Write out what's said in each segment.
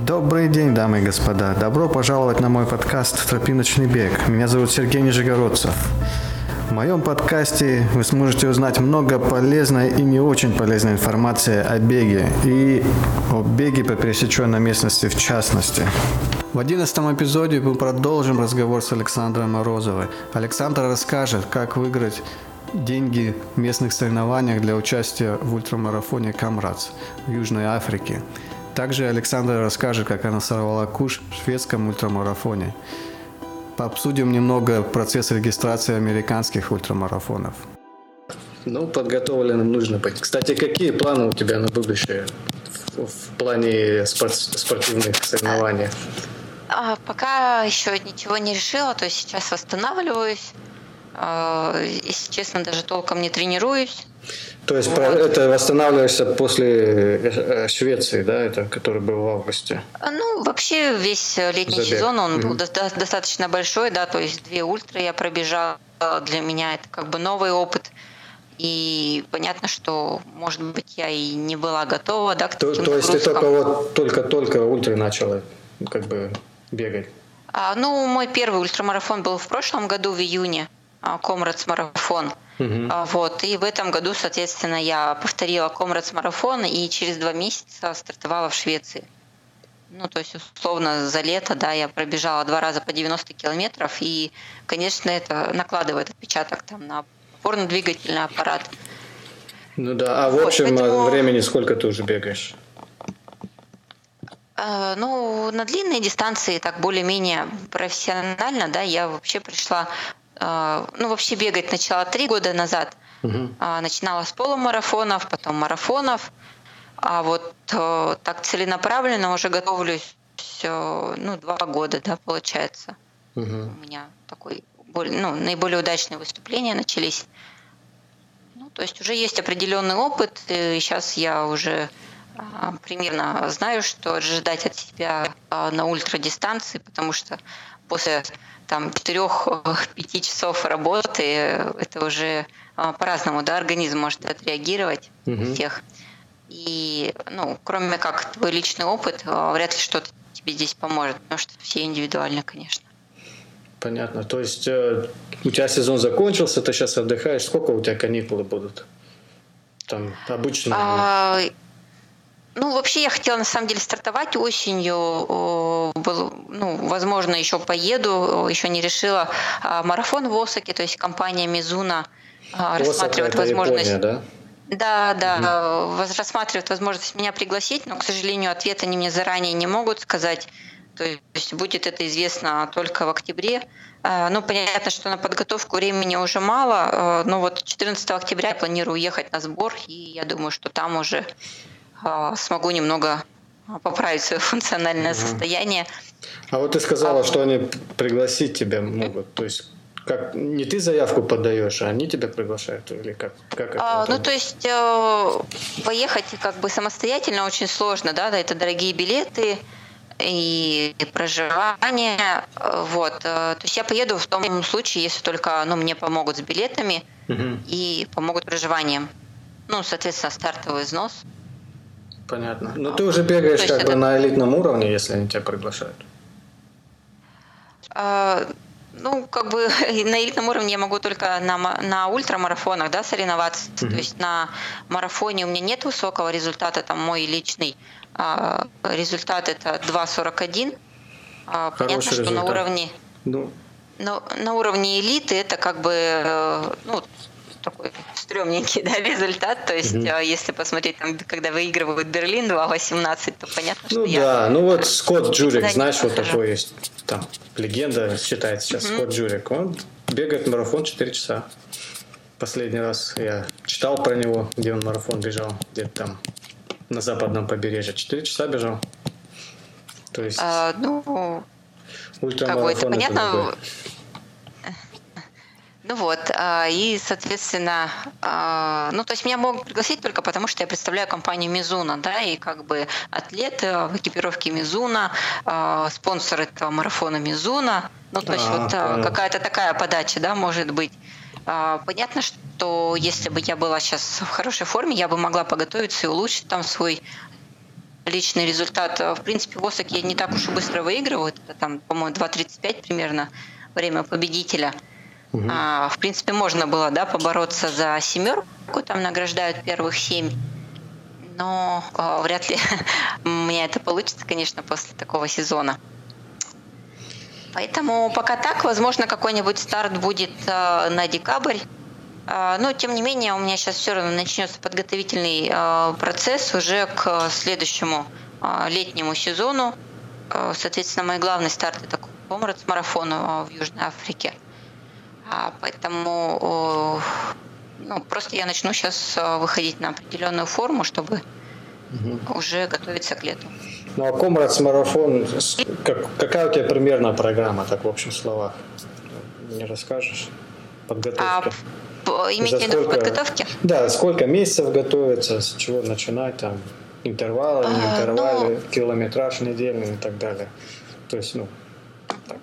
Добрый день, дамы и господа. Добро пожаловать на мой подкаст «Тропиночный бег». Меня зовут Сергей Нижегородцев. В моем подкасте вы сможете узнать много полезной и не очень полезной информации о беге и о беге по пересеченной местности в частности. В одиннадцатом эпизоде мы продолжим разговор с Александром Морозовой. Александр расскажет, как выиграть деньги в местных соревнованиях для участия в ультрамарафоне Камрац в Южной Африке. Также Александр расскажет, как она сорвала куш в шведском ультрамарафоне. Пообсудим немного процесс регистрации американских ультрамарафонов. Ну, подготовленным нужно быть. Кстати, какие планы у тебя на будущее в, в плане спорт, спортивных соревнований? А, пока еще ничего не решила, то есть сейчас восстанавливаюсь. А, если честно, даже толком не тренируюсь. То есть вот. это восстанавливаешься после э, Швеции, да, это который был в августе? Ну, вообще весь летний Забег. сезон, он mm-hmm. был до- достаточно большой, да, то есть две ультры я пробежала. Для меня это как бы новый опыт. И понятно, что, может быть, я и не была готова, да, к то, таким То есть ты только вот только-только ультры начала как бы бегать? А, ну, мой первый ультрамарафон был в прошлом году, в июне. Комрадс марафон. Uh-huh. Вот. И в этом году, соответственно, я повторила Комрадс марафон и через два месяца стартовала в Швеции. Ну, то есть, условно, за лето, да, я пробежала два раза по 90 километров, и, конечно, это накладывает отпечаток там на опорно-двигательный аппарат. Ну да, а в общем вот, поэтому... времени сколько ты уже бегаешь? Э, ну, на длинные дистанции так более-менее профессионально, да, я вообще пришла а, ну, вообще бегать начала три года назад. Угу. Начинала с полумарафонов, потом марафонов. А вот э, так целенаправленно уже готовлюсь ну, два года, да, получается. Угу. У меня такой ну, наиболее удачные выступления начались. Ну, то есть уже есть определенный опыт, и сейчас я уже а, примерно знаю, что ожидать от себя на ультрадистанции, потому что после там 4-5 часов работы, это уже а, по-разному, да, организм может отреагировать угу. у всех. И, ну, кроме как твой личный опыт, а, вряд ли что-то тебе здесь поможет, потому что все индивидуально, конечно. Понятно. То есть э, у тебя сезон закончился, ты сейчас отдыхаешь. Сколько у тебя каникулы будут? Там обычно. А, ну, вообще я хотела на самом деле стартовать осенью. Был, ну, возможно, еще поеду, еще не решила. А, марафон в Осаке, то есть компания Мизуна а, рассматривает возможность. Япония, да? Да, да, угу. рассматривают возможность меня пригласить, но, к сожалению, ответ они мне заранее не могут сказать. То есть будет это известно только в октябре. Ну, понятно, что на подготовку времени уже мало, но вот 14 октября я планирую уехать на сбор, и я думаю, что там уже смогу немного поправить свое функциональное угу. состояние. А вот ты сказала, а, что они пригласить тебя могут, то есть как не ты заявку подаешь, а они тебя приглашают или как? как это а, ну то есть э, поехать как бы самостоятельно очень сложно, да, это дорогие билеты и проживание, вот. Э, то есть я поеду в том случае, если только, ну, мне помогут с билетами угу. и помогут проживанием, ну, соответственно, стартовый взнос. Понятно. Но ну, ты уже бегаешь как это... бы на элитном уровне, если они тебя приглашают. А, ну, как бы на элитном уровне я могу только на, на ультрамарафонах да, соревноваться. Mm-hmm. То есть на марафоне у меня нет высокого результата, там мой личный а, результат это 2.41. А, понятно, что результат. на уровне... Ну, на, на уровне элиты это как бы э, ну, такой стрёмненький да, результат. То есть, угу. если посмотреть, там, когда выигрывают Берлин 2.18, то понятно, что ну, я... да, ну вот Скотт Джурик, знаешь, вот такой есть, там, легенда считается сейчас, угу. Скотт Джурик. Он бегает марафон 4 часа. Последний раз я читал про него, где он марафон бежал, где-то там на западном побережье. 4 часа бежал. То есть... А, ну, ультрамарафон как бы это понятно, другой. Ну вот, а, и, соответственно, а, ну, то есть меня могут пригласить только потому, что я представляю компанию Мизуна, да, и как бы атлет в экипировке Мизуна, а, спонсор этого марафона Мизуна, ну, то есть а, вот понял. какая-то такая подача, да, может быть. Понятно, что если бы я была сейчас в хорошей форме, я бы могла подготовиться и улучшить там свой личный результат. В принципе, в Осаке не так уж и быстро выигрывают. Это там, по-моему, 2.35 примерно время победителя. Угу. А, в принципе, можно было да, побороться за семерку, там награждают первых семь. Но а, вряд ли у меня это получится, конечно, после такого сезона. Поэтому пока так, возможно, какой-нибудь старт будет э, на декабрь. Э, но, тем не менее, у меня сейчас все равно начнется подготовительный э, процесс уже к следующему летнему сезону. Соответственно, мой главный старт это Комрадс марафон в Южной Африке. А, поэтому ну, просто я начну сейчас выходить на определенную форму, чтобы угу. уже готовиться к лету. Ну а Комрадс марафон, как, какая у тебя примерная программа, так в общих словах? Не расскажешь? Подготовка. А, имеете в виду подготовки? Да, сколько месяцев готовиться, с чего начинать, там, интервалы, а, интервалы, ну, километраж недельный и так далее. То есть, ну, так.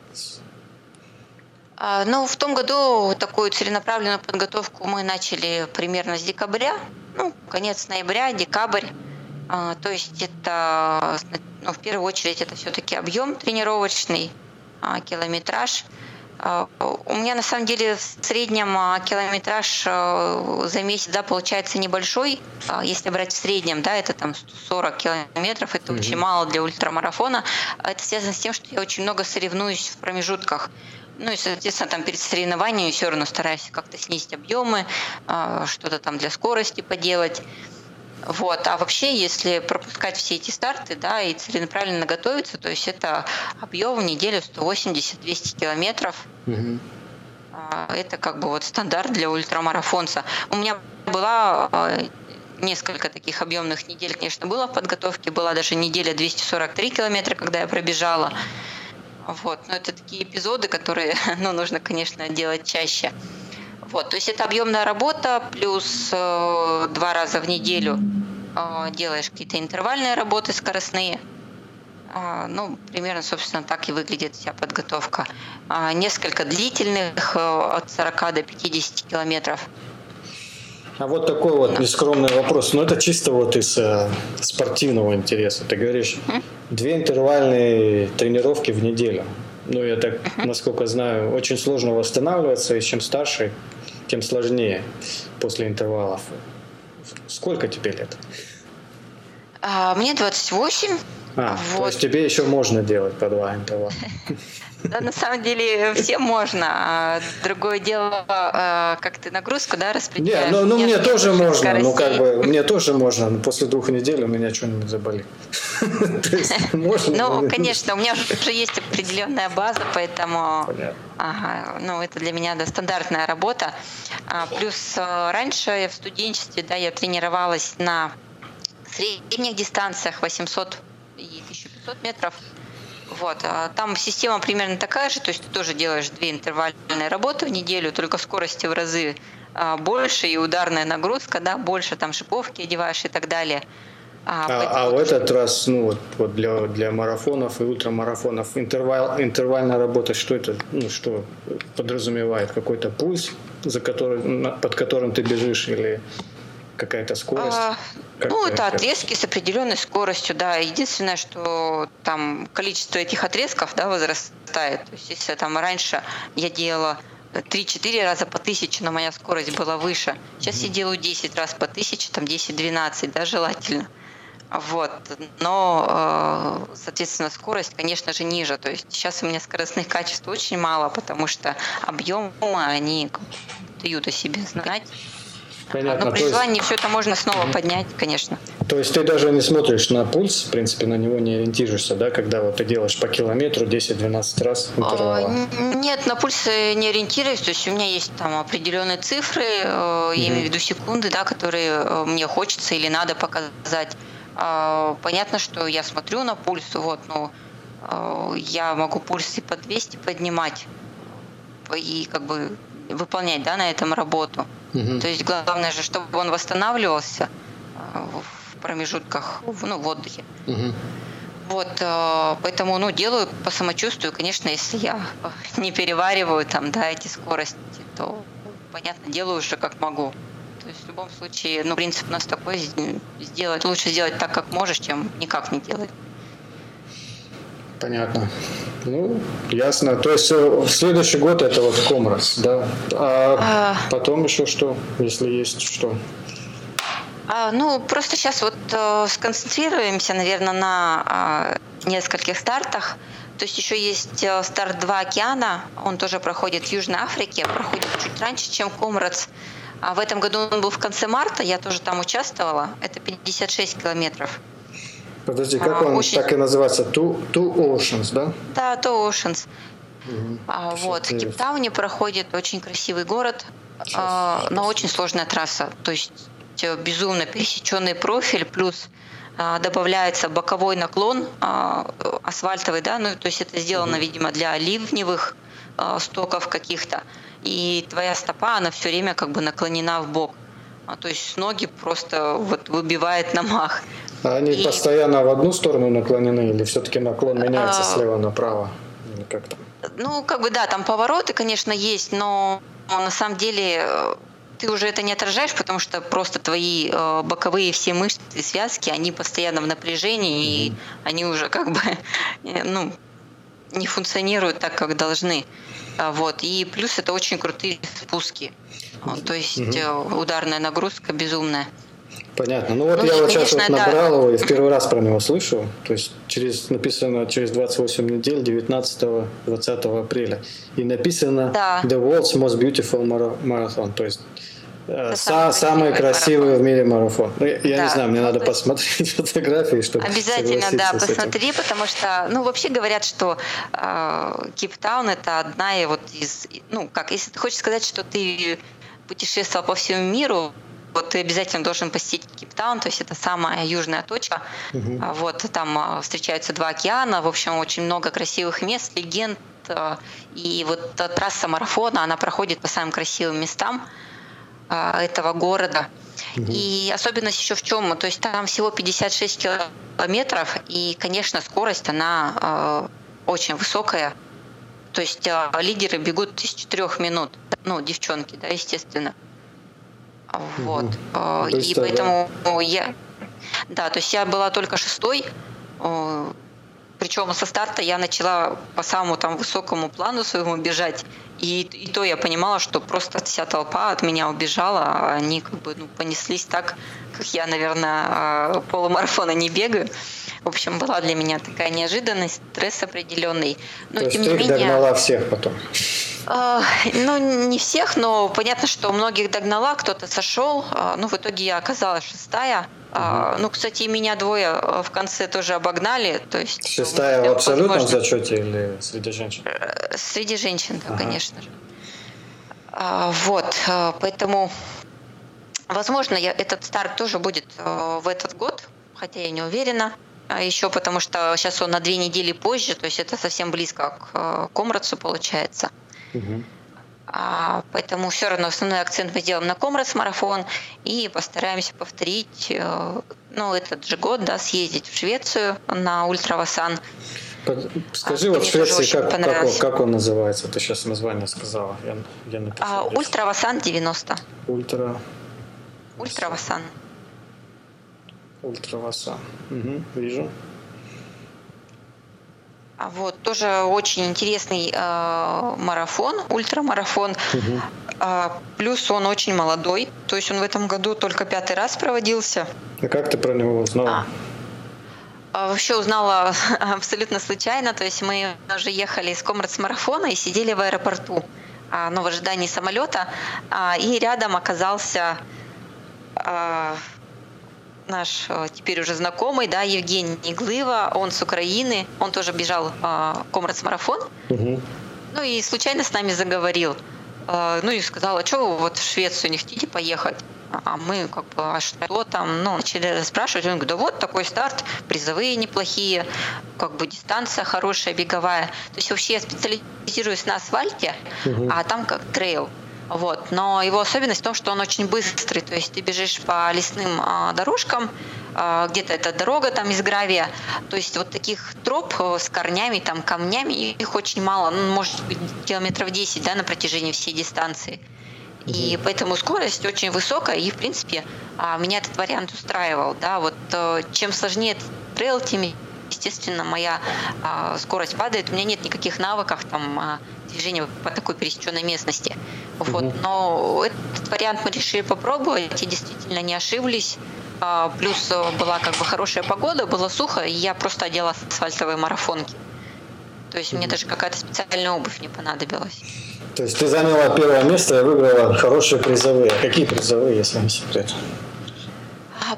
А, ну, в том году такую целенаправленную подготовку мы начали примерно с декабря, ну, конец ноября, декабрь. А, то есть это, ну, в первую очередь, это все-таки объем тренировочный, а, километраж. У меня на самом деле в среднем километраж за месяц да, получается небольшой. Если брать в среднем, да, это там 40 километров, это mm-hmm. очень мало для ультрамарафона. Это связано с тем, что я очень много соревнуюсь в промежутках. Ну и, соответственно, там перед соревнованием все равно стараюсь как-то снизить объемы, что-то там для скорости поделать. Вот. А вообще, если пропускать все эти старты, да, и целенаправленно готовиться, то есть это объем в неделю 180-200 километров. Угу. Это как бы вот стандарт для ультрамарафонца. У меня была а, несколько таких объемных недель, конечно, было в подготовке. Была даже неделя 243 километра, когда я пробежала. Вот. Но это такие эпизоды, которые ну, нужно, конечно, делать чаще. Вот, то есть это объемная работа, плюс э, два раза в неделю э, делаешь какие-то интервальные работы скоростные. Э, ну, примерно, собственно, так и выглядит вся подготовка. Э, несколько длительных, э, от 40 до 50 километров. А вот такой вот нескромный вопрос. Ну, это чисто вот из э, спортивного интереса. Ты говоришь, mm-hmm. две интервальные тренировки в неделю. Ну, я так, mm-hmm. насколько знаю, очень сложно восстанавливаться, и чем старше, тем сложнее после интервалов. Сколько тебе лет? А, мне 28. А, вот. то есть тебе еще можно делать по два интервала. Да, на самом деле всем можно. А другое дело, а, как ты нагрузку, да, распределяешь. Не, ну, ну мне тоже можно, ну как бы, мне тоже можно, но после двух недель у меня что-нибудь заболит. Ну, конечно, у меня уже есть определенная база, поэтому ага, ну, это для меня да, стандартная работа. А, плюс э, раньше в студенчестве, да, я тренировалась на средних дистанциях 800 и 1500 метров. Вот. А там система примерно такая же, то есть ты тоже делаешь две интервальные работы в неделю, только скорости в разы а, больше и ударная нагрузка, да, больше там шиповки одеваешь и так далее. А, а, а в этот раз, ну вот, вот для, для марафонов и ультрамарафонов интервал, интервальная работа, что это, ну что подразумевает? Какой-то пульс, за который, под которым ты бежишь или какая-то скорость? А, как ну, это отрезки с определенной скоростью, да. Единственное, что там количество этих отрезков, да, возрастает. То есть, если там раньше я делала 3-4 раза по тысяче, но моя скорость была выше. Сейчас mm-hmm. я делаю 10 раз по тысяче, там 10-12, да, желательно. Вот. Но, э, соответственно, скорость, конечно же, ниже. То есть сейчас у меня скоростных качеств очень мало, потому что объемы, они дают о себе знать. Понятно. Но при желании есть... все это можно снова поднять, конечно. То есть ты даже не смотришь на пульс, в принципе, на него не ориентируешься, да, когда вот ты делаешь по километру 10-12 раз интервала? Нет, на пульс не ориентируюсь, то есть у меня есть там определенные цифры, угу. я имею в виду секунды, да, которые э, мне хочется или надо показать. А, понятно, что я смотрю на пульс, вот, но э, я могу пульс и по 200 поднимать и как бы выполнять, да, на этом работу. Угу. То есть главное же, чтобы он восстанавливался э, в промежутках, ну, в отдыхе. Угу. Вот, э, поэтому, ну, делаю по самочувствию, конечно, если я не перевариваю там, да, эти скорости, то, понятно, делаю уже как могу. То есть в любом случае, ну, принцип у нас такой, сделать, лучше сделать так, как можешь, чем никак не делать. Понятно. Ну, ясно. То есть э, следующий год это вот Комрас, да? А, а потом еще что, если есть что? А, ну, просто сейчас вот э, сконцентрируемся, наверное, на э, нескольких стартах. То есть еще есть э, старт «Два океана», он тоже проходит в Южной Африке, проходит чуть раньше, чем Комрадс. А в этом году он был в конце марта, я тоже там участвовала. Это 56 километров. Подожди, как а, он очень... так и называется? Two, two Oceans, да? Да, Two Oceans. Угу. А, вот, в Кейптауне проходит очень красивый город, а, но очень сложная трасса. То есть э, безумно пересеченный профиль, плюс а, добавляется боковой наклон а, асфальтовый, да, ну то есть это сделано, видимо, для ливневых а, стоков каких-то, и твоя стопа, она все время как бы наклонена в бок. То есть ноги просто вот выбивает на мах. А они и... постоянно в одну сторону наклонены или все-таки наклон меняется а... слева направо? Или как там? Ну, как бы да, там повороты, конечно, есть, но на самом деле э, ты уже это не отражаешь, потому что просто твои э, боковые все мышцы и связки, они постоянно в напряжении, mm-hmm. и они уже как бы э, ну, не функционируют так, как должны. А, вот. И плюс это очень крутые спуски. То есть mm-hmm. ударная нагрузка безумная. Понятно. Ну вот ну, я вот конечно, сейчас вот набрал да. его и в первый раз про него слышу. То есть через написано через 28 недель 19-20 апреля. И написано да. The World's Most Beautiful Marathon. То есть это самый, самый красивый в мире марафон. Ну, я, да. не знаю, мне ну, надо посмотреть фотографии, чтобы Обязательно, да, посмотри, потому что, ну, вообще говорят, что э, Кейптаун это одна и вот из, ну, как, если ты хочешь сказать, что ты путешествовал по всему миру, вот ты обязательно должен посетить Кейптаун, то есть это самая южная точка. Угу. Вот там а, встречаются два океана, в общем, очень много красивых мест, легенд. А, и вот трасса марафона, она проходит по самым красивым местам. Этого города. Угу. И особенность еще в чем? То есть там всего 56 километров, и, конечно, скорость, она очень высокая. То есть э, лидеры бегут из 4 минут. Ну, девчонки, да, естественно. Вот. Угу. И поэтому я... Да, то есть я была только шестой, причем со старта я начала по самому там высокому плану своему бежать. И, и то я понимала, что просто вся толпа от меня убежала, а они как бы ну, понеслись так, как я, наверное, а, полумарафона не бегаю. В общем, была для меня такая неожиданность, стресс определенный. Но То тем есть не ты менее, догнала всех потом? Э, ну, не всех, но понятно, что многих догнала, кто-то сошел. Э, ну, в итоге я оказалась шестая. Угу. Ну, кстати, меня двое в конце тоже обогнали. То есть, Шестая в абсолютном возможно... зачете или среди женщин? Среди женщин, да, ага. конечно же. Вот, поэтому, возможно, я, этот старт тоже будет в этот год, хотя я не уверена. Еще потому что сейчас он на две недели позже, то есть это совсем близко к Комрацу получается. Угу. А, поэтому все равно основной акцент мы сделаем на Комрас марафон и постараемся повторить, э, ну, этот же год, да, съездить в Швецию на Ультравасан. Скажи, а, вот в Швеции как, как, он, как он называется? Ты сейчас название сказала. Я, я написал, а, Ultravasan 90. Ultra... Ultravasan. Ultravasan. Угу, вижу. А вот тоже очень интересный э, марафон, ультрамарафон. Угу. Э, плюс он очень молодой, то есть он в этом году только пятый раз проводился. А как ты про него узнала? А. Вообще узнала абсолютно случайно. То есть мы уже ехали из Comrades марафона и сидели в аэропорту ну, в ожидании самолета. И рядом оказался наш э, теперь уже знакомый, да, Евгений Глыва, он с Украины, он тоже бежал э, комрадс-марафон, угу. ну и случайно с нами заговорил, э, ну и сказал, а что вы вот в Швецию не хотите поехать? А мы как бы, а что там, ну, начали спрашивать, он говорит, да вот такой старт, призовые неплохие, как бы дистанция хорошая, беговая. То есть вообще я специализируюсь на асфальте, угу. а там как трейл. Вот. Но его особенность в том, что он очень быстрый. То есть ты бежишь по лесным а, дорожкам, а, где-то это дорога там из гравия. То есть вот таких троп э, с корнями, там, камнями, их очень мало. Ну, может быть, километров 10 да, на протяжении всей дистанции. И поэтому скорость очень высокая, и, в принципе, а, меня этот вариант устраивал. Да? Вот э, чем сложнее трейл, тем, естественно, моя а, скорость падает. У меня нет никаких навыков там, а, движения по такой пересеченной местности. Вот. Но этот вариант мы решили попробовать, и действительно не ошиблись. Плюс э, была как бы хорошая погода, было сухо, и я просто одела асфальтовые марафонки. То есть мне даже какая-то специальная обувь не понадобилась. То есть ты заняла первое место и выиграла хорошие призовые. Какие призовые, если не секрет?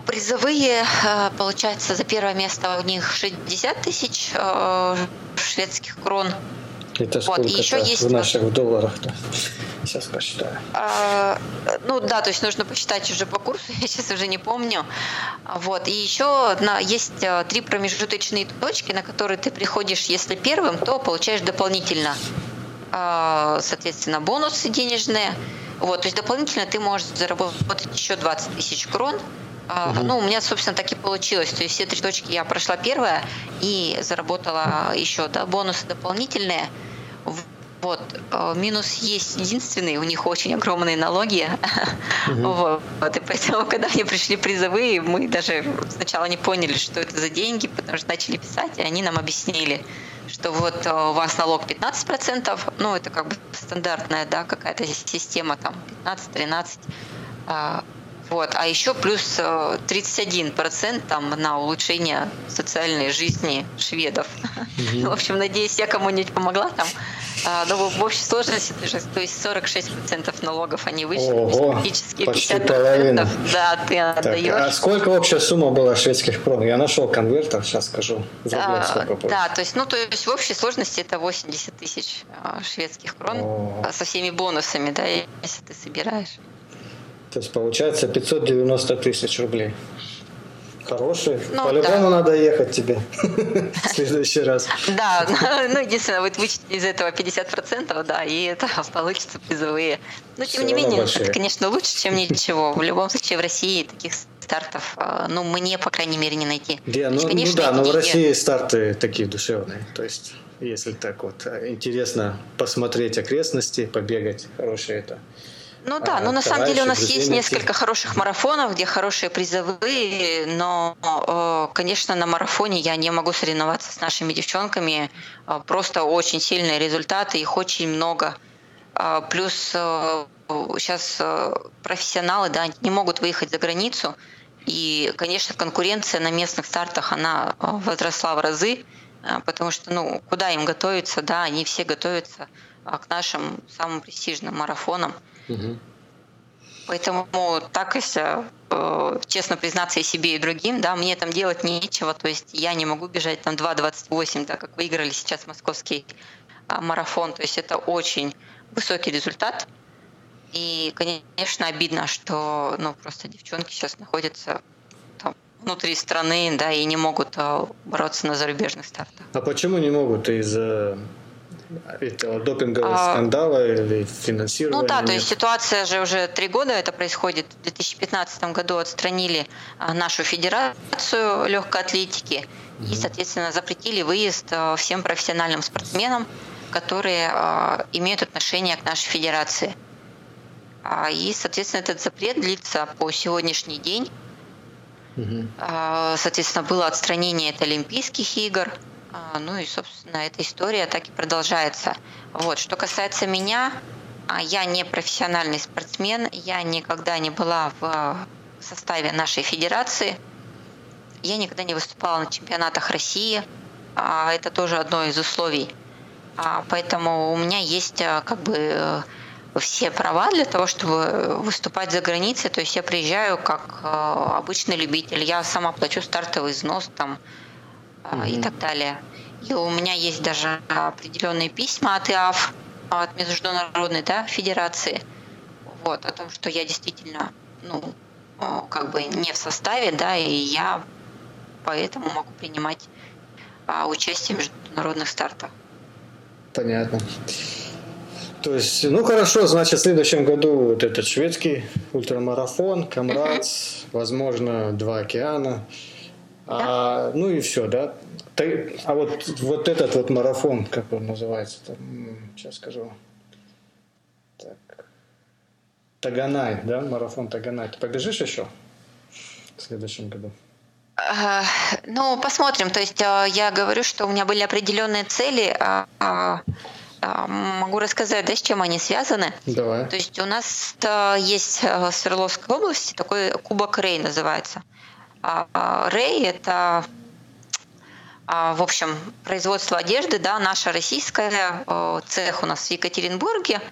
Призовые, э, получается, за первое место у них 60 тысяч э, шведских крон. Это сколько вот, и еще есть в наших долларах-то? Сейчас посчитаю. А, ну да, то есть нужно посчитать уже по курсу, я сейчас уже не помню. Вот. И еще на, есть э, три промежуточные точки, на которые ты приходишь, если первым, то получаешь дополнительно, соответственно, бонусы денежные. Вот, то есть дополнительно ты можешь заработать еще 20 тысяч крон. Угу. Ну, у меня, собственно, так и получилось. То есть все три точки я прошла первая и заработала еще да, бонусы дополнительные. Вот. Э, минус есть единственный, у них очень огромные налоги. Угу. Вот. И поэтому, когда мне пришли призовые, мы даже сначала не поняли, что это за деньги, потому что начали писать, и они нам объяснили, что вот э, у вас налог 15%, ну, это как бы стандартная, да, какая-то система, там, 15-13%, вот. А еще плюс 31% э, там на улучшение социальной жизни шведов. Угу. В общем, надеюсь, я кому-нибудь помогла там. А, но в общей сложности, то есть 46% налогов они вышли, Ого, практически почти половина. Да, ты отдаешь. А сколько общая сумма была шведских крон? Я нашел конвертер, сейчас скажу. А, да, то есть, ну, то есть в общей сложности это 80 тысяч а, шведских крон О. со всеми бонусами, да, если ты собираешь. То есть получается 590 тысяч рублей. Хороший. Ну, По-любому да. надо ехать тебе в следующий раз. Да, ну единственное, вот вычесть из этого 50%, да, и это получится призовые. Но тем не менее, это, конечно, лучше, чем ничего. В любом случае, в России таких стартов, а, ну, мне, по крайней мере, не найти. Да, ну, ну да, но в России старты такие душевные. То есть, если так вот интересно посмотреть окрестности, побегать, хорошие это ну да, но на самом деле у нас есть несколько хороших марафонов, где хорошие призовые, но, э, конечно, на марафоне я не могу соревноваться с нашими девчонками. Э, просто очень сильные результаты, их очень много. Э, плюс сейчас профессионалы да, не могут выехать за границу. И, конечно, конкуренция на местных стартах, она возросла в разы, потому что, ну, куда им готовиться, да, они все готовятся к нашим самым престижным марафонам. Угу. Поэтому так, если э, честно признаться и себе, и другим, да, мне там делать нечего, то есть я не могу бежать там 2.28, так как выиграли сейчас московский а, марафон, то есть это очень высокий результат. И, конечно, обидно, что ну, просто девчонки сейчас находятся там, внутри страны, да, и не могут а, бороться на зарубежных стартах. А почему не могут? Из-за этого допингового а, скандала или финансирования? Ну да, то есть ситуация же уже три года это происходит. В 2015 году отстранили а, нашу федерацию легкой атлетики угу. и, соответственно, запретили выезд а, всем профессиональным спортсменам, которые а, имеют отношение к нашей федерации. И, соответственно, этот запрет длится по сегодняшний день. Угу. Соответственно, было отстранение от Олимпийских игр – ну и, собственно, эта история так и продолжается. Вот. Что касается меня, а, я не профессиональный спортсмен, я никогда не была в составе нашей федерации, я никогда не выступала на чемпионатах России, а это тоже одно из условий. Поэтому у меня есть как бы все права для того, чтобы выступать за границей. То есть я приезжаю как обычный любитель, я сама плачу стартовый взнос там, mm-hmm. и так далее. И у меня есть даже определенные письма от ИАФ, от Международной да, Федерации, вот, о том, что я действительно, ну, как бы не в составе, да, и я поэтому могу принимать а, участие в международных стартах. Понятно. То есть, ну хорошо, значит, в следующем году вот этот шведский ультрамарафон, Камрадс, возможно, два океана. А, ну и все, да. А вот, вот этот вот марафон, как он называется, там, сейчас скажу. Так. Таганай, да, марафон Таганай. Ты побежишь еще в следующем году? Ну, посмотрим. То есть э, я говорю, что у меня были определенные цели. А, а, а, могу рассказать, да, с чем они связаны. Давай. То есть у нас есть в Свердловской области такой кубок Рей называется. Рей – это в общем, производство одежды, да, наша российская, э, цех у нас в Екатеринбурге –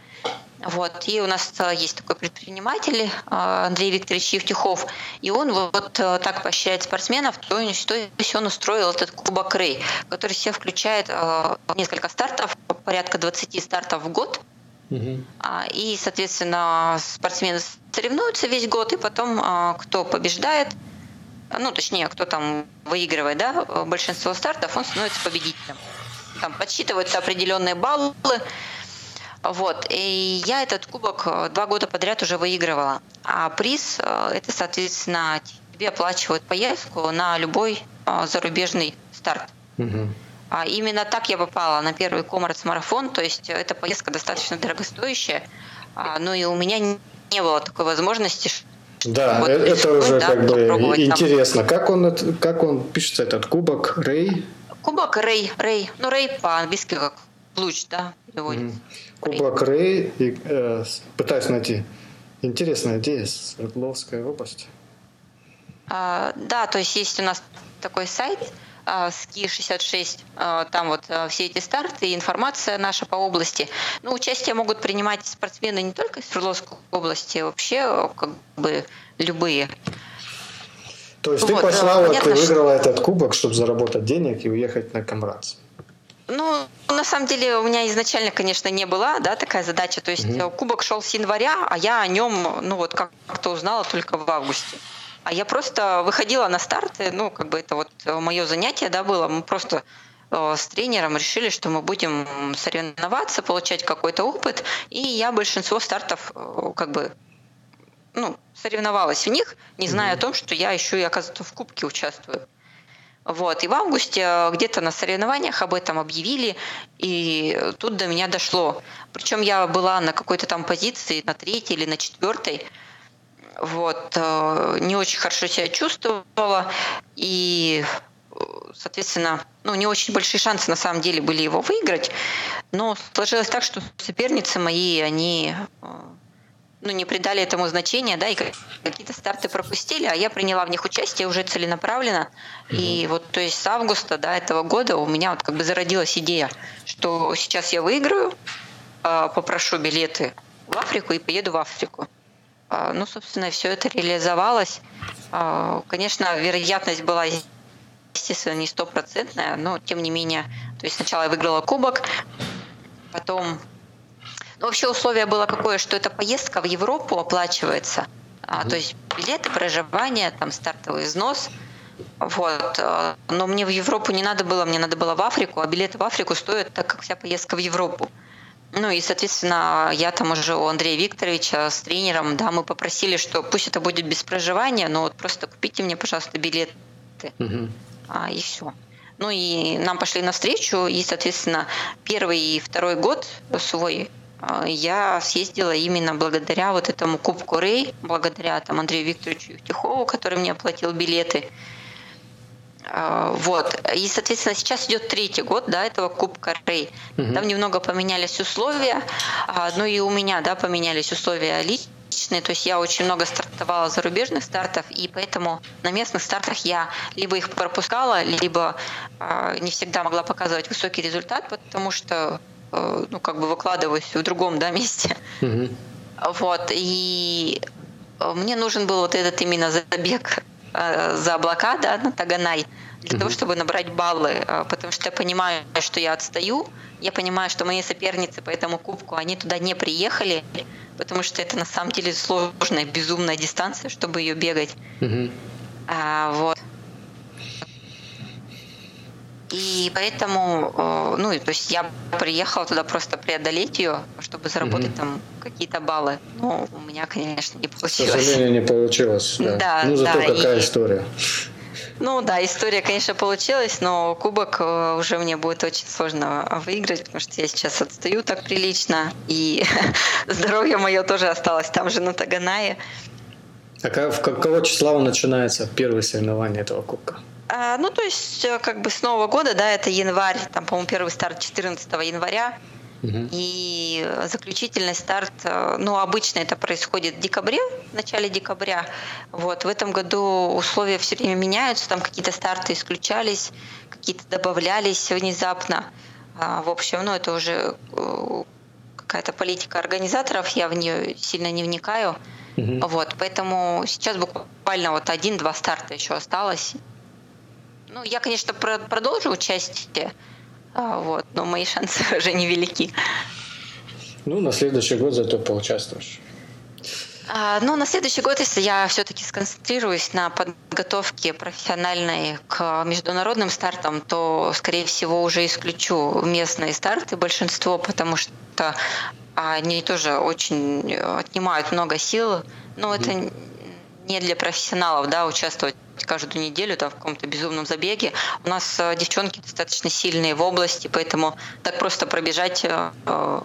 вот. И у нас э, есть такой предприниматель э, Андрей Викторович Евтюхов, и он вот так поощряет спортсменов, то есть он устроил этот Кубок Рей, который все включает несколько стартов, порядка 20 стартов в год. Угу. И, соответственно, спортсмены соревнуются весь год, и потом кто побеждает, ну, точнее, кто там выигрывает, да, большинство стартов, он становится победителем. Там подсчитываются определенные баллы, вот. И я этот кубок э, два года подряд уже выигрывала. А приз э, – это, соответственно, тебе оплачивают поездку на любой э, зарубежный старт. Угу. А именно так я попала на первый Комрадс марафон, то есть эта поездка достаточно дорогостоящая, а, но и у меня не было такой возможности. Да, вот это рискует, уже да, как бы интересно. Там. Как он, как он пишется этот кубок Рей? Кубок Рей, Рей, ну Рей по-английски как луч, да, переводится. Кубок Рэй, и, э, пытаюсь найти. Интересная идея, Свердловская область. А, да, то есть есть у нас такой сайт, СКИ-66, а, там вот а, все эти старты и информация наша по области. Ну, участие могут принимать спортсмены не только из Свердловской области, а вообще как бы любые. То есть вот, ты пошла, вот, ты выиграла что... этот кубок, чтобы заработать денег и уехать на Камрадс. Ну, на самом деле у меня изначально, конечно, не была, да, такая задача. То есть mm кубок шел с января, а я о нем, ну вот как-то узнала только в августе. А я просто выходила на старты, ну, как бы это вот мое занятие, да, было. Мы просто э, с тренером решили, что мы будем соревноваться, получать какой-то опыт, и я большинство стартов э, как бы ну, соревновалась в них, не зная mm о том, что я еще и, оказывается, в кубке участвую. Вот. И в августе э, где-то на соревнованиях об этом объявили, и тут до меня дошло. Причем я была на какой-то там позиции, на третьей или на четвертой. Вот. Э, не очень хорошо себя чувствовала. И соответственно, ну, не очень большие шансы на самом деле были его выиграть, но сложилось так, что соперницы мои, они э, ну, не придали этому значения, да, и какие-то старты пропустили, а я приняла в них участие уже целенаправленно. Mm-hmm. И вот, то есть с августа, да, этого года у меня вот как бы зародилась идея, что сейчас я выиграю, а, попрошу билеты в Африку и поеду в Африку. А, ну, собственно, все это реализовалось. А, конечно, вероятность была естественно, не стопроцентная, но тем не менее, то есть сначала я выиграла кубок, потом но вообще условие было какое, что эта поездка в Европу оплачивается. А, то есть билеты, проживание, там стартовый износ. Вот. Но мне в Европу не надо было, мне надо было в Африку, а билеты в Африку стоят так, как вся поездка в Европу. Ну и, соответственно, я там уже у Андрея Викторовича с тренером, да, мы попросили, что пусть это будет без проживания, но вот просто купите мне, пожалуйста, билеты. Угу. А, и все. Ну и нам пошли навстречу, и, соответственно, первый и второй год свой а, я съездила именно благодаря вот этому Кубку Рей, благодаря там Андрею Викторовичу Евтюхову, который мне оплатил билеты. А, вот. И, соответственно, сейчас идет третий год да, этого Кубка Рей. Угу. Там немного поменялись условия, а, ну и у меня да, поменялись условия личные, то есть я очень много стартовала зарубежных стартов, и поэтому на местных стартах я либо их пропускала, либо не всегда могла показывать высокий результат, потому что Э, ну, как бы выкладываюсь в другом да, месте. Угу. Вот, и мне нужен был вот этот именно забег за облака, да, на Таганай, для угу. того, чтобы набрать баллы, потому что я понимаю, что я отстаю, я понимаю, что мои соперницы по этому кубку, они туда не приехали, потому что это на самом деле сложная, безумная дистанция, чтобы ее бегать. Угу. А, вот. И поэтому, э, ну, то есть я приехала туда просто преодолеть ее, чтобы заработать mm-hmm. там какие-то баллы. Но у меня, конечно, не получилось. К сожалению, не получилось. Да. да ну, зато да, какая и... история. Ну да, история, конечно, получилась, но кубок э, уже мне будет очень сложно выиграть, потому что я сейчас отстаю так прилично, и здоровье мое тоже осталось там же на Таганае. А в какого числа он начинается, первое соревнование этого кубка? А, ну, то есть, э, как бы с Нового года, да, это январь, там, по-моему, первый старт 14 января, и заключительный старт, э, ну, обычно это происходит в декабре, в начале декабря. Вот. В этом году условия все время меняются, там какие-то старты исключались, какие-то добавлялись внезапно. А, в общем, ну, это уже э, какая-то политика организаторов, я в нее сильно не вникаю. Угу. Вот, поэтому сейчас буквально вот один-два старта еще осталось. Ну, я, конечно, продолжу участие, а, вот, но мои шансы уже невелики. Ну, на следующий год зато поучаствуешь. А, ну, на следующий год, если я все-таки сконцентрируюсь на подготовке профессиональной к международным стартам, то, скорее всего, уже исключу местные старты большинство, потому что они тоже очень отнимают много сил. Но это не для профессионалов, да, участвовать каждую неделю там, в каком-то безумном забеге. У нас э, девчонки достаточно сильные в области, поэтому так просто пробежать э, э,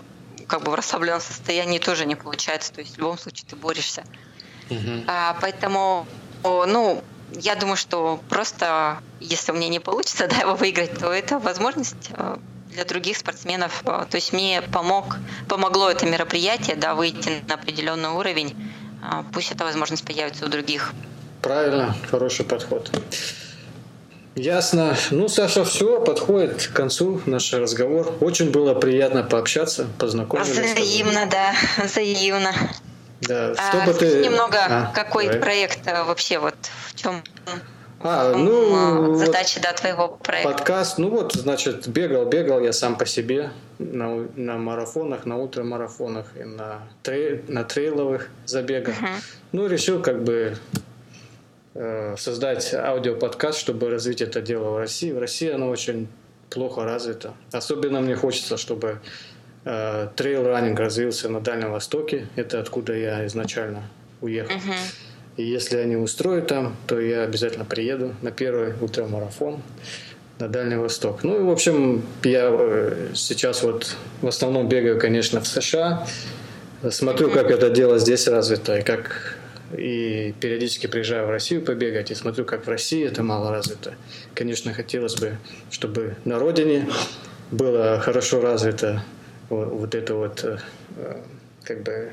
как бы в расслабленном состоянии тоже не получается. То есть в любом случае ты борешься. Uh-huh. А, поэтому, ну, я думаю, что просто если у меня не получится да, его выиграть, то это возможность для других спортсменов. То есть мне помог, помогло это мероприятие да, выйти на определенный уровень. Пусть эта возможность появится у других. Правильно, хороший подход. Ясно. Ну, Саша, все, подходит к концу наш разговор. Очень было приятно пообщаться, познакомиться. Взаимно, да, взаимно. Да, что а, бы ты... немного, а, какой давай. проект э, вообще, вот в чем а, ну, задачи, вот да, твоего проекта? Подкаст, ну вот, значит, бегал, бегал я сам по себе на, на марафонах, на ультрамарафонах и на, трей, на трейловых забегах. Uh-huh. Ну, решил как бы Э, создать аудиоподкаст, чтобы развить это дело в России. В России оно очень плохо развито. Особенно мне хочется, чтобы э, трейл-раннинг развился на Дальнем Востоке. Это откуда я изначально уехал. Uh-huh. И если они устроят там, то я обязательно приеду на первый ультрамарафон на Дальний Восток. Ну и, в общем, я э, сейчас вот в основном бегаю, конечно, в США. Смотрю, как это дело здесь развито и как и периодически приезжаю в Россию побегать и смотрю, как в России это мало развито. Конечно, хотелось бы, чтобы на родине было хорошо развито вот, вот это вот э, как бы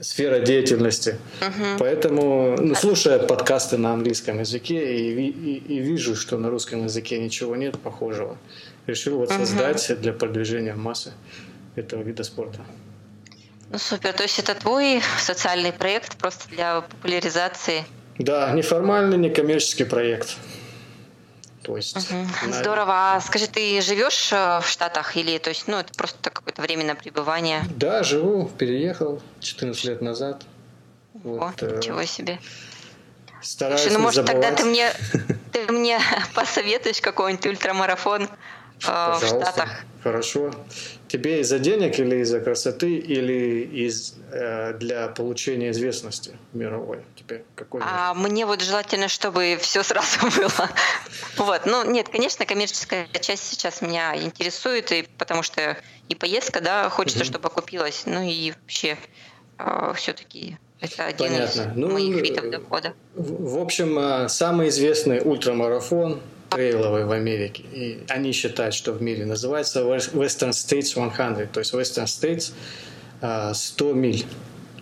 сфера деятельности. Uh-huh. Поэтому, ну, слушая подкасты на английском языке и, и, и вижу, что на русском языке ничего нет похожего, решил вот uh-huh. создать для продвижения массы этого вида спорта. Ну супер, то есть это твой социальный проект просто для популяризации? Да, неформальный, некоммерческий проект. То есть, угу. Здорово. А скажи, ты живешь э, в Штатах или то есть, ну, это просто какое-то временное пребывание? Да, живу, переехал 14 лет назад. О, вот, э, ничего себе. Стараюсь Слушай, ну, может, забывать. тогда ты мне, ты мне посоветуешь какой-нибудь ультрамарафон э, в Штатах? Хорошо. Тебе из-за денег или из-за красоты, или из, э, для получения известности мировой? Тебе какой? А мне вот желательно, чтобы все сразу было. вот. Ну, нет, конечно, коммерческая часть сейчас меня интересует, и потому что и поездка, да, хочется, чтобы окупилась, ну и вообще э, все-таки это один Понятно. из ну, моих видов дохода. В, в общем, э, самый известный ультрамарафон трейловые в Америке. И они считают, что в мире называется Western States 100, то есть Western States 100 миль.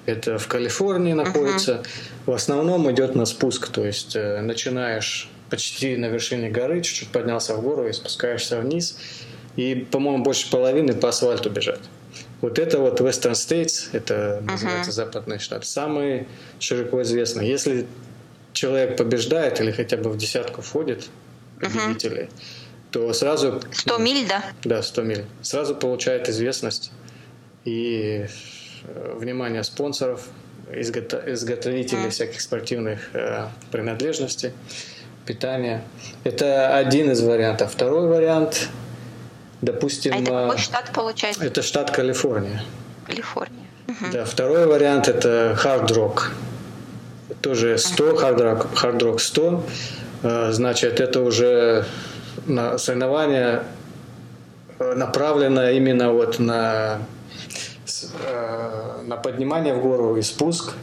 Это в Калифорнии находится. Uh-huh. В основном идет на спуск, то есть э, начинаешь почти на вершине горы, чуть-чуть поднялся в гору и спускаешься вниз. И, по-моему, больше половины по асфальту бежать. Вот это вот Western States, это называется uh-huh. западный штат, самый широко известный. Если человек побеждает или хотя бы в десятку входит, победителей, угу. то сразу... 100 миль, да? Да, 100 миль. Сразу получает известность и э, внимание спонсоров, изгото- изготовителей угу. всяких спортивных э, принадлежностей, питания. Это один из вариантов. Второй вариант, допустим... А это какой э, штат получается? Это штат Калифорния. Калифорния. Угу. Да, второй вариант это Hard Rock. Тоже 100, Hard Rock, Hard Rock 100 Э, значит, это уже на соревнование э, направлено именно вот на, на поднимание в гору и спуск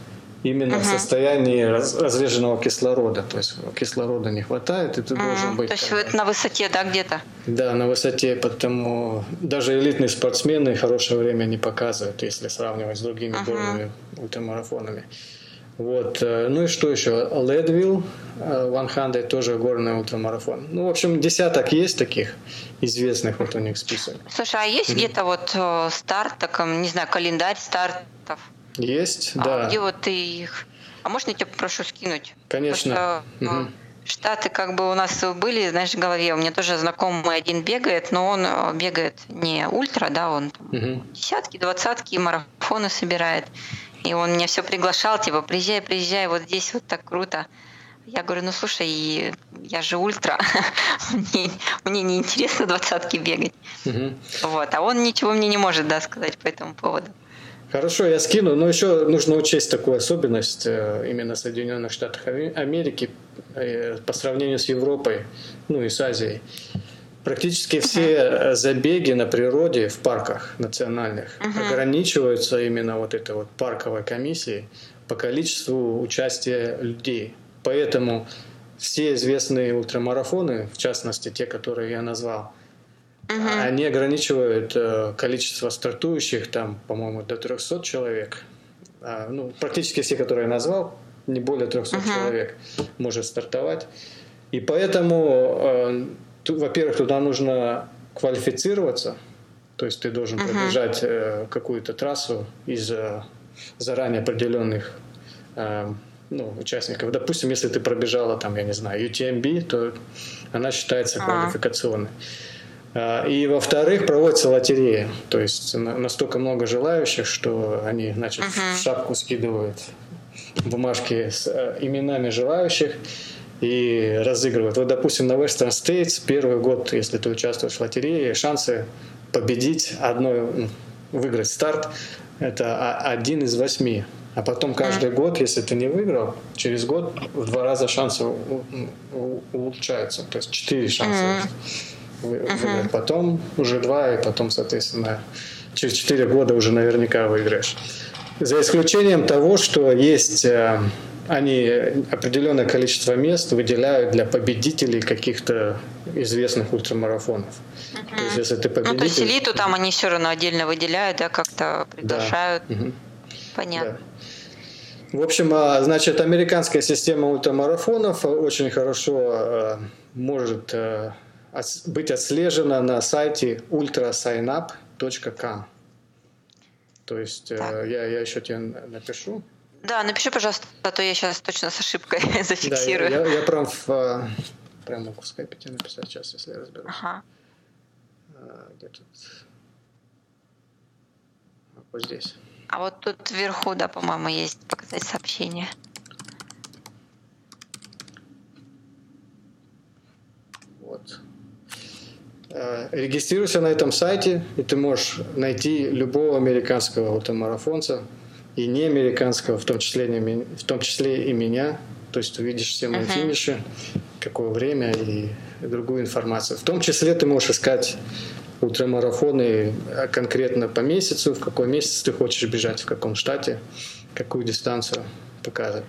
именно uh-huh. в состоянии раз, разреженного кислорода. То есть кислорода не хватает, и ты uh-huh. должен быть... То есть это на высоте, да, где-то? Да, на высоте, потому даже элитные спортсмены хорошее время не показывают, если сравнивать с другими uh-huh. горными ультрамарафонами. Вот. Э, ну и что еще? Ледвилл 100 тоже горный ультрамарафон. Ну, в общем, десяток есть таких известных вот у них список. Слушай, а есть mm-hmm. где-то вот э, старт, так, не знаю, календарь стартов? Есть, а да. Где вот ты их... А можно я тебя попрошу скинуть? Конечно. Что, угу. Штаты как бы у нас были, знаешь, в голове. У меня тоже знакомый один бегает, но он э, бегает не ультра, да, он угу. десятки, двадцатки, марафоны собирает. И он меня все приглашал, типа, приезжай, приезжай, вот здесь вот так круто. Я говорю, ну слушай, я же ультра, мне, мне не интересно двадцатки бегать. Угу. Вот, а он ничего мне не может, да, сказать по этому поводу. Хорошо, я скину, но еще нужно учесть такую особенность э, именно Соединенных Штатов Америки э, по сравнению с Европой, ну и с Азией. Практически все э, забеги на природе в парках национальных uh-huh. ограничиваются именно вот этой вот парковой комиссией по количеству участия людей. Поэтому все известные ультрамарафоны, в частности те, которые я назвал, uh-huh. они ограничивают э, количество стартующих, там, по-моему, до 300 человек. А, ну, практически все, которые я назвал, не более 300 uh-huh. человек может стартовать. И поэтому э, во-первых, туда нужно квалифицироваться, то есть ты должен uh-huh. пробежать э, какую-то трассу из э, заранее определенных э, ну, участников. Допустим, если ты пробежала там, я не знаю, UTMB, то она считается uh-huh. квалификационной. А, и во-вторых, проводится лотерея. То есть настолько много желающих, что они, значит, uh-huh. в шапку скидывают бумажки с э, именами желающих и разыгрывают. Вот, допустим, на Western States первый год, если ты участвуешь в лотерее, шансы победить одной, выиграть старт, это один из восьми. А потом каждый год, если ты не выиграл, через год в два раза шансы улучшаются. То есть четыре шанса выиграть. Потом уже два, и потом, соответственно, через четыре года уже наверняка выиграешь. За исключением того, что есть э, они определенное количество мест выделяют для победителей каких-то известных ультрамарафонов. Угу. То есть, если ты победитель... Ну, то есть элиту там они все равно отдельно выделяют, да, как-то приглашают. Да. Угу. Понятно. Да. В общем, а, значит, американская система ультрамарафонов очень хорошо а, может а, быть отслежена на сайте ultrasignup.com. То есть так. я, я еще тебе напишу. Да, напиши, пожалуйста, а то я сейчас точно с ошибкой зафиксирую. Да, я, я, я прям, в, а, прям могу в скайпе тебе написать сейчас, если я разберусь. Ага. А, где тут? Вот здесь. А вот тут вверху, да, по-моему, есть показать сообщение. Вот. А, регистрируйся на этом сайте, и ты можешь найти любого американского автомарафонца, и не американского, в том числе, не, в том числе и меня. То есть увидишь все мои uh-huh. финиши, какое время и другую информацию. В том числе ты можешь искать ультрамарафоны а конкретно по месяцу, в какой месяц ты хочешь бежать, в каком штате, какую дистанцию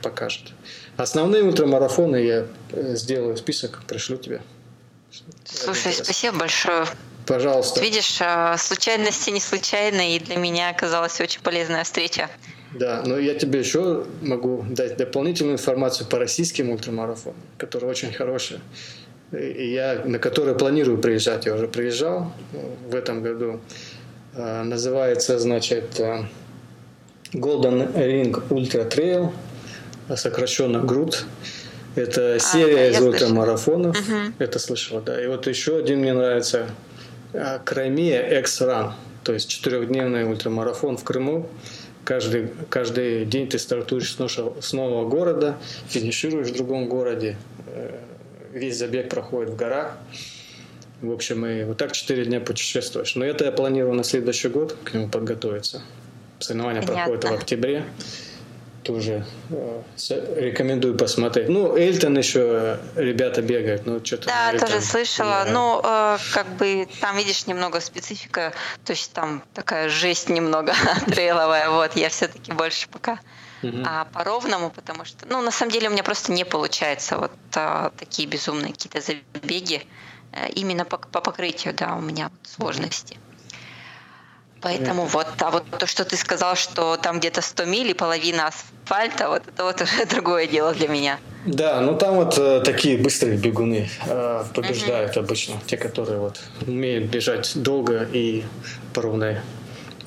покажет. Основные ультрамарафоны я э, сделаю список, пришлю тебе. Слушай, спасибо большое. Пожалуйста. Видишь, а, случайности не случайны, и для меня оказалась очень полезная встреча. Да, но я тебе еще могу дать дополнительную информацию по российским ультрамарафонам, которые очень хорошие. И я на которые планирую приезжать. Я уже приезжал в этом году. А, называется, значит, а, Golden Ring Ultra Trail, сокращенно GRUT. Это а, серия да, из ультрамарафонов. Угу. Это слышала, да. И вот еще один мне нравится Краймия X-Run, то есть четырехдневный ультрамарафон в Крыму каждый, каждый день ты стартуешь с нового, с нового города, финишируешь в другом городе, э, весь забег проходит в горах. В общем, и вот так четыре дня путешествуешь. Но это я планирую на следующий год к нему подготовиться. Соревнования Понятно. проходят в октябре. Тоже э, рекомендую посмотреть. Ну, Эльтон еще ребята бегают, ну что-то. Да, Эльтон, тоже слышала. Да. Ну, э, как бы там видишь немного специфика, то есть там такая жесть немного трейловая. Вот, я все-таки больше пока uh а, по ровному, потому что, ну, на самом деле у меня просто не получается вот а, такие безумные какие-то забеги а, именно по, по покрытию, да, у меня сложности. Поэтому Нет. вот, а вот то, что ты сказал, что там где-то 100 миль и половина асфальта, вот это вот уже другое дело для меня. Да, ну там вот э, такие быстрые бегуны э, побеждают угу. обычно, те, которые вот умеют бежать долго и по ровной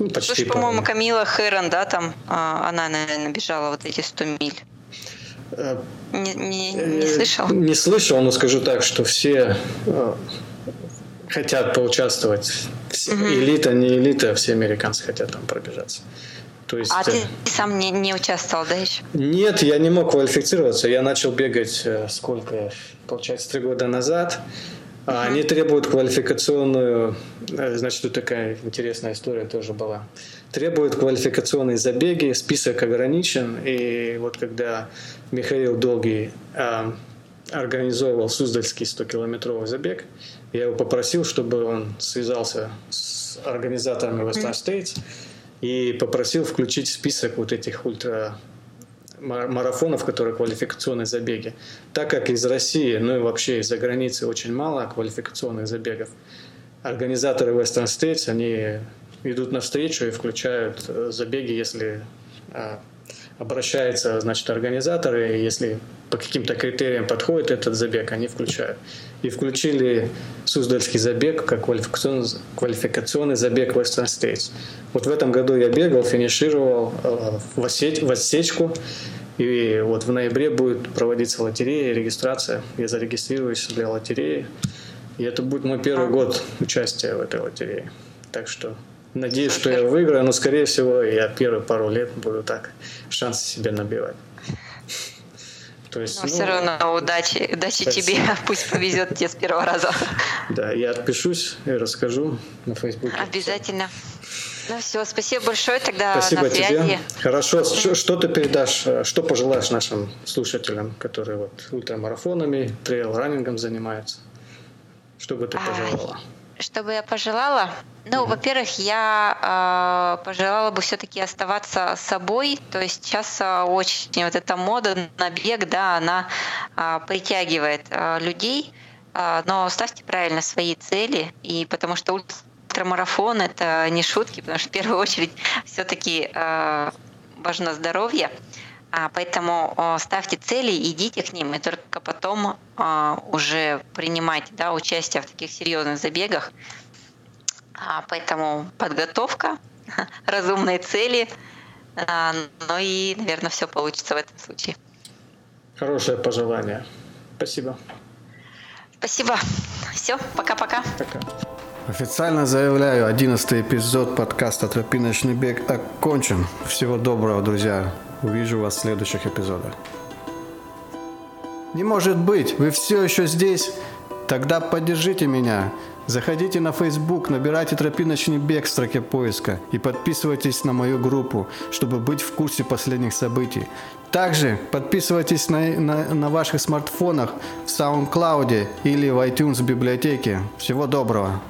ну, почти Слушай, по-моему, Камила Хэрон, да, там, а, она, наверное, бежала вот эти 100 миль. Э, не, не, не э, слышал? Не слышал, но скажу так, что все э, хотят поучаствовать. Угу. Элита, не элита, все американцы хотят там пробежаться. То есть, а ты сам не, не участвовал, да, еще? Нет, я не мог квалифицироваться. Я начал бегать сколько, получается, три года назад. А они требуют квалификационную, э, значит, тут такая интересная история тоже была. Требуют квалификационные забеги, список ограничен. И вот когда Михаил Долгий а, организовывал Суздальский 100-километровый забег, я его попросил, чтобы он связался с организаторами Western States и попросил включить в список вот этих ультра марафонов, которые квалификационные забеги. Так как из России, ну и вообще из-за границы очень мало квалификационных забегов, организаторы Western States, они идут навстречу и включают э, забеги, если а, обращаются, значит, организаторы, и если по каким-то критериям подходит этот забег, они включают. И включили Суздальский забег как квалификационный, квалификационный забег Western States. Вот в этом году я бегал, финишировал э, в, осеч, в отсечку, и вот в ноябре будет проводиться лотерея, регистрация. Я зарегистрируюсь для лотереи. И это будет мой первый год участия в этой лотерее. Так что надеюсь, что я выиграю, но, скорее всего, я первые пару лет буду так шансы себе набивать. То есть, Но ну, все равно удачи, удачи тебе, пусть повезет тебе с первого раза. Да, я отпишусь и расскажу на Фейсбуке. Обязательно. Ну все, спасибо большое тогда Спасибо на связи. тебе. Хорошо, что, что ты передашь, э, что пожелаешь нашим слушателям, которые вот ультрамарафонами, трейл-раннингом занимаются? Что бы ты пожелала? Что бы я пожелала? Ну, во-первых, я э, пожелала бы все-таки оставаться собой. То есть сейчас э, очень вот эта мода на бег, да, она э, притягивает э, людей. Э, но ставьте правильно свои цели, и потому что ультрамарафон это не шутки, потому что в первую очередь все-таки э, важно здоровье. А, поэтому э, ставьте цели, идите к ним, и только потом э, уже принимайте да, участие в таких серьезных забегах. А, поэтому подготовка, разумные цели, а, ну и, наверное, все получится в этом случае. Хорошее пожелание. Спасибо. Спасибо. Все, пока-пока. Пока. Официально заявляю, 11 эпизод подкаста «Тропиночный бег» окончен. Всего доброго, друзья. Увижу вас в следующих эпизодах. Не может быть, вы все еще здесь? Тогда поддержите меня. Заходите на Facebook, набирайте «Тропиночный бег» в строке поиска и подписывайтесь на мою группу, чтобы быть в курсе последних событий. Также подписывайтесь на, на, на ваших смартфонах в SoundCloud или в iTunes библиотеке. Всего доброго!